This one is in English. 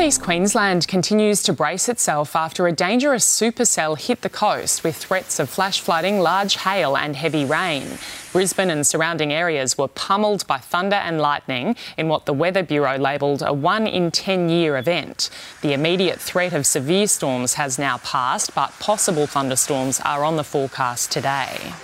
East Queensland continues to brace itself after a dangerous supercell hit the coast with threats of flash flooding, large hail, and heavy rain. Brisbane and surrounding areas were pummeled by thunder and lightning in what the Weather Bureau labelled a one in 10 year event. The immediate threat of severe storms has now passed, but possible thunderstorms are on the forecast today.